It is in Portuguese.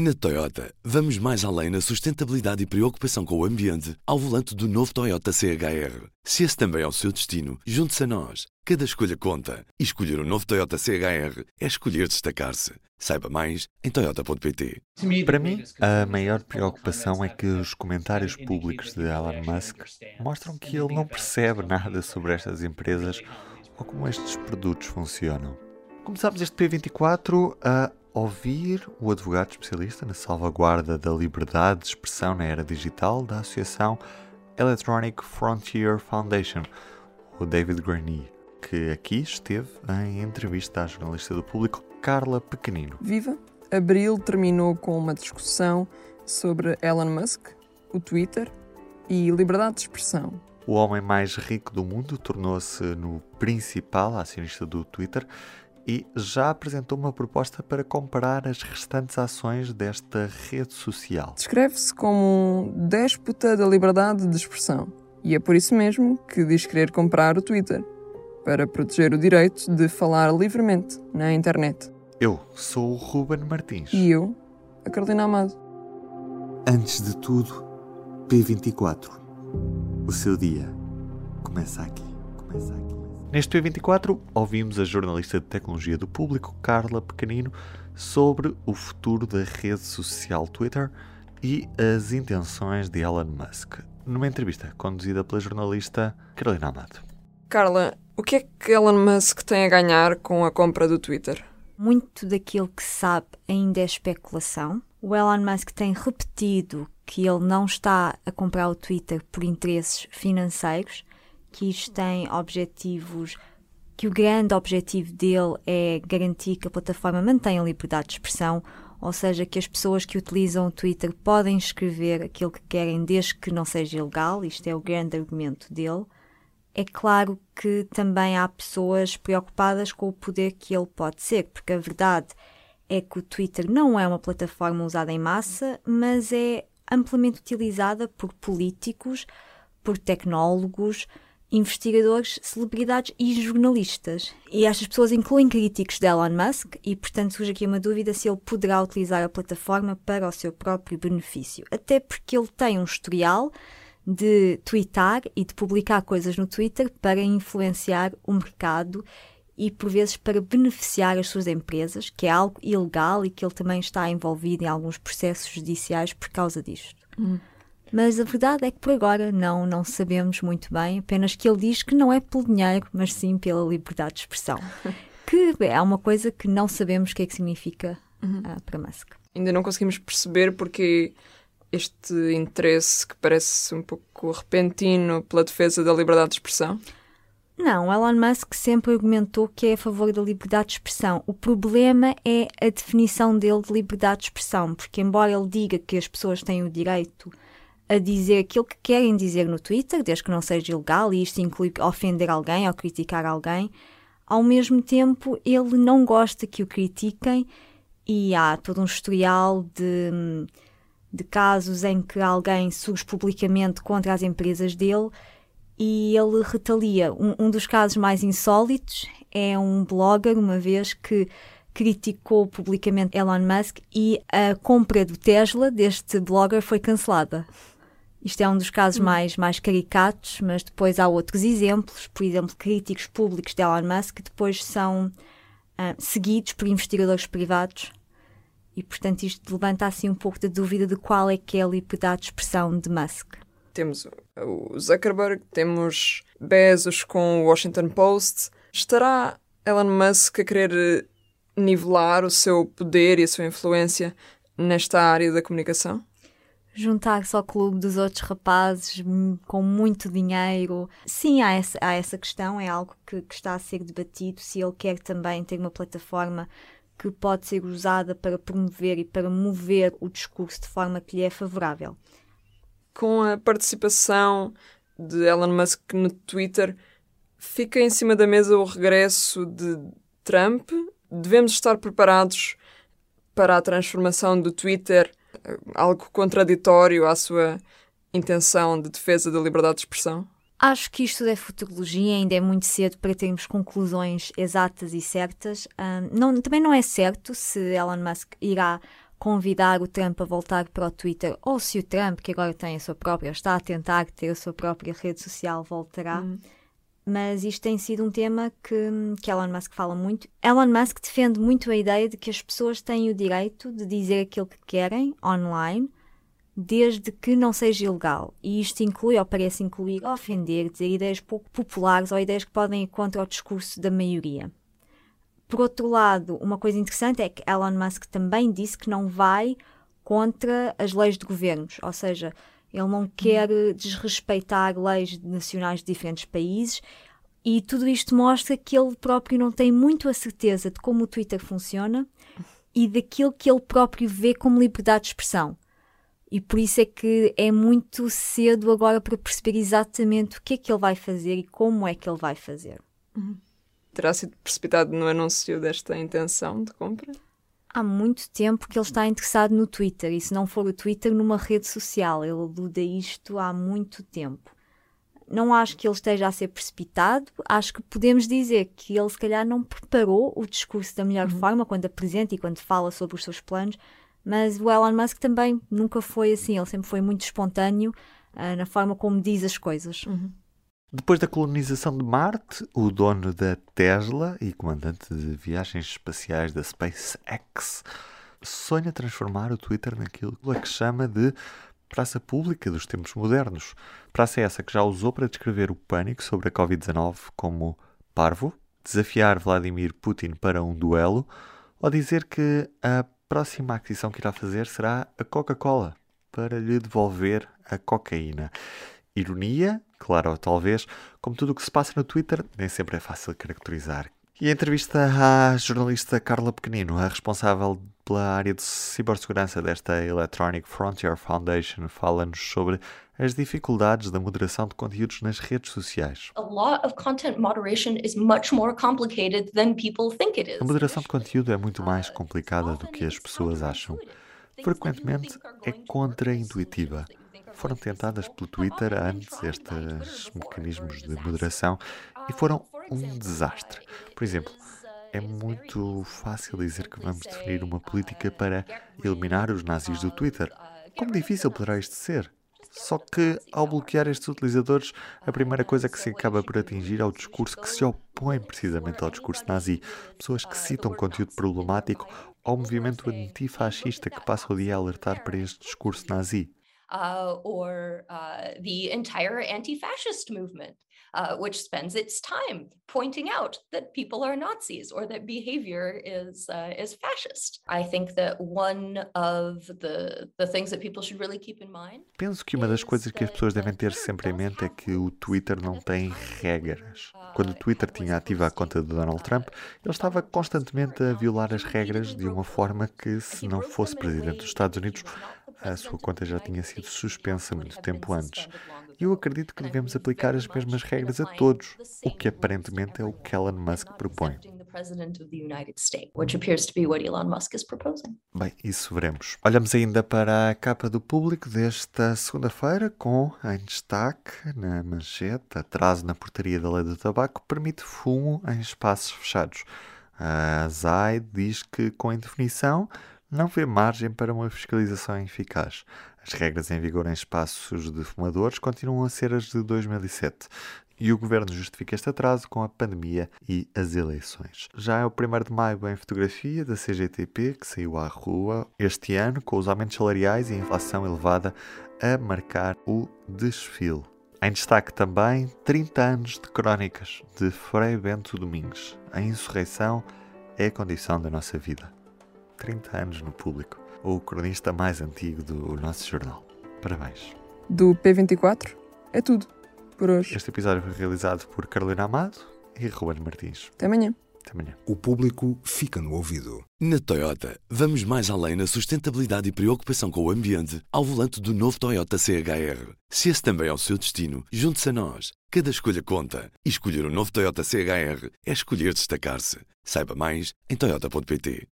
Na Toyota, vamos mais além na sustentabilidade e preocupação com o ambiente ao volante do novo Toyota CHR. Se esse também é o seu destino, junte-se a nós. Cada escolha conta. E escolher o um novo Toyota CHR é escolher destacar-se. Saiba mais em Toyota.pt. Para mim, a maior preocupação é que os comentários públicos de Elon Musk mostram que ele não percebe nada sobre estas empresas ou como estes produtos funcionam. Começámos este P24 a ouvir o advogado especialista na salvaguarda da liberdade de expressão na era digital da Associação Electronic Frontier Foundation, o David Gurney, que aqui esteve em entrevista à jornalista do público Carla Pequenino. Viva! Abril terminou com uma discussão sobre Elon Musk, o Twitter e liberdade de expressão. O homem mais rico do mundo tornou-se no principal acionista do Twitter e já apresentou uma proposta para comparar as restantes ações desta rede social. Descreve-se como um déspota da liberdade de expressão e é por isso mesmo que diz querer comprar o Twitter para proteger o direito de falar livremente na internet. Eu sou o Ruben Martins. E eu, a Carolina Amado. Antes de tudo, P24. O seu dia começa aqui. Começa aqui. Neste P24, ouvimos a jornalista de tecnologia do público, Carla Pequenino, sobre o futuro da rede social Twitter e as intenções de Elon Musk, numa entrevista conduzida pela jornalista Carolina Amado. Carla, o que é que Elon Musk tem a ganhar com a compra do Twitter? Muito daquilo que se sabe ainda é especulação. O Elon Musk tem repetido que ele não está a comprar o Twitter por interesses financeiros, isto tem objetivos, que o grande objetivo dele é garantir que a plataforma mantenha a liberdade de expressão, ou seja, que as pessoas que utilizam o Twitter podem escrever aquilo que querem desde que não seja ilegal, isto é o grande argumento dele. É claro que também há pessoas preocupadas com o poder que ele pode ser, porque a verdade é que o Twitter não é uma plataforma usada em massa, mas é amplamente utilizada por políticos, por tecnólogos, investigadores, celebridades e jornalistas. E estas pessoas incluem críticos de Elon Musk e, portanto, surge aqui uma dúvida se ele poderá utilizar a plataforma para o seu próprio benefício. Até porque ele tem um historial de twittar e de publicar coisas no Twitter para influenciar o mercado e, por vezes, para beneficiar as suas empresas, que é algo ilegal e que ele também está envolvido em alguns processos judiciais por causa disto. Hum. Mas a verdade é que por agora não, não sabemos muito bem, apenas que ele diz que não é pelo dinheiro, mas sim pela liberdade de expressão. que é uma coisa que não sabemos o que é que significa uhum. uh, para Musk. Ainda não conseguimos perceber porque este interesse que parece um pouco repentino pela defesa da liberdade de expressão? Não, Elon Musk sempre argumentou que é a favor da liberdade de expressão. O problema é a definição dele de liberdade de expressão, porque embora ele diga que as pessoas têm o direito a dizer aquilo que querem dizer no Twitter, desde que não seja ilegal, e isto inclui ofender alguém ou criticar alguém. Ao mesmo tempo, ele não gosta que o critiquem e há todo um historial de, de casos em que alguém surge publicamente contra as empresas dele e ele retalia. Um, um dos casos mais insólitos é um blogger, uma vez que criticou publicamente Elon Musk e a compra do Tesla deste blogger foi cancelada. Isto é um dos casos hum. mais, mais caricatos, mas depois há outros exemplos, por exemplo, críticos públicos de Elon Musk que depois são uh, seguidos por investigadores privados e, portanto, isto levanta assim um pouco da dúvida de qual é que é a liberdade de expressão de Musk. Temos o Zuckerberg, temos Bezos com o Washington Post. Estará Elon Musk a querer nivelar o seu poder e a sua influência nesta área da comunicação? Juntar-se ao clube dos outros rapazes com muito dinheiro. Sim, há essa, há essa questão, é algo que, que, está a ser debatido. Se ele quer também ter uma plataforma que pode ser usada para promover e para mover o discurso de forma que lhe é favorável. Com a participação de Elon Musk no Twitter, fica em cima da mesa o regresso de Trump. Devemos estar preparados para a transformação do Twitter algo contraditório à sua intenção de defesa da liberdade de expressão? Acho que isto é futurologia, ainda é muito cedo para termos conclusões exatas e certas. Um, não, também não é certo se Elon Musk irá convidar o Trump a voltar para o Twitter, ou se o Trump, que agora tem a sua própria, está a tentar ter a sua própria rede social, voltará. Hum. Mas isto tem sido um tema que, que Elon Musk fala muito. Elon Musk defende muito a ideia de que as pessoas têm o direito de dizer aquilo que querem online, desde que não seja ilegal. E isto inclui, ou parece incluir, ofender, dizer ideias pouco populares ou ideias que podem ir contra o discurso da maioria. Por outro lado, uma coisa interessante é que Elon Musk também disse que não vai contra as leis de governos, ou seja, ele não quer desrespeitar leis nacionais de diferentes países e tudo isto mostra que ele próprio não tem muito a certeza de como o Twitter funciona e daquilo que ele próprio vê como liberdade de expressão. E por isso é que é muito cedo agora para perceber exatamente o que é que ele vai fazer e como é que ele vai fazer. Terá sido precipitado no anúncio desta intenção de compra? Há muito tempo que ele está interessado no Twitter e se não for o Twitter, numa rede social. Ele aluda isto há muito tempo. Não acho que ele esteja a ser precipitado, acho que podemos dizer que ele se calhar não preparou o discurso da melhor forma quando apresenta e quando fala sobre os seus planos, mas o Elon Musk também nunca foi assim, ele sempre foi muito espontâneo ah, na forma como diz as coisas. Depois da colonização de Marte, o dono da Tesla e comandante de viagens espaciais da SpaceX sonha transformar o Twitter naquilo que chama de praça pública dos tempos modernos. Praça essa que já usou para descrever o pânico sobre a Covid-19 como parvo, desafiar Vladimir Putin para um duelo ou dizer que a próxima aquisição que irá fazer será a Coca-Cola para lhe devolver a cocaína. Ironia, claro, talvez, como tudo o que se passa no Twitter, nem sempre é fácil caracterizar. E a entrevista à jornalista Carla Pequenino, a responsável pela área de cibersegurança desta Electronic Frontier Foundation, fala-nos sobre as dificuldades da moderação de conteúdos nas redes sociais. a lot of content moderation is much more complicated than people think it is. A moderação de conteúdo é muito mais complicada do que as pessoas acham. Frequentemente é contraintuitiva. Foram tentadas pelo Twitter antes estes mecanismos de moderação e foram um desastre. Por exemplo, é muito fácil dizer que vamos definir uma política para eliminar os nazis do Twitter. Como difícil poderá isto ser? Só que, ao bloquear estes utilizadores, a primeira coisa que se acaba por atingir é o discurso que se opõe precisamente ao discurso nazi. Pessoas que citam conteúdo problemático ao movimento antifascista que passa o dia a alertar para este discurso nazi. Uh, or uh, the entire anti-fascist movement, uh, which spends its time pointing out that people are Nazis or that behavior is uh, is fascist. I think that one of the the things that people should really keep in mind. Penso que uma das coisas que as pessoas devem ter sempre em mente é que o Twitter não tem regras. Quando o Twitter tinha ativa a conta de Donald Trump, ele estava constantemente a violar as regras de uma forma que, se não fosse presidente dos Estados Unidos, a sua conta já tinha sido suspensa muito tempo antes. E eu acredito que devemos aplicar as mesmas regras a todos, o que aparentemente é o que Elon Musk propõe. Bem, isso veremos. Olhamos ainda para a capa do público desta segunda-feira, com em destaque na manchete: atraso na portaria da lei do tabaco permite fumo em espaços fechados. A ZAI diz que, com a indefinição, não vê margem para uma fiscalização eficaz. As regras em vigor em espaços de fumadores continuam a ser as de 2007 e o governo justifica este atraso com a pandemia e as eleições. Já é o 1 de maio em fotografia da CGTP, que saiu à rua este ano, com os aumentos salariais e a inflação elevada a marcar o desfile. Em destaque também 30 anos de crónicas de Frei Bento Domingues. A insurreição é a condição da nossa vida. 30 anos no público. O cronista mais antigo do nosso jornal. Parabéns. Do P24 é tudo por hoje. Este episódio foi realizado por Carolina Amado e Ruben Martins. Até amanhã. Até amanhã. O público fica no ouvido. Na Toyota, vamos mais além na sustentabilidade e preocupação com o ambiente ao volante do novo Toyota CHR. Se esse também é o seu destino, junte-se a nós. Cada escolha conta. E escolher o novo Toyota CHR é escolher destacar-se. Saiba mais em toyota.pt.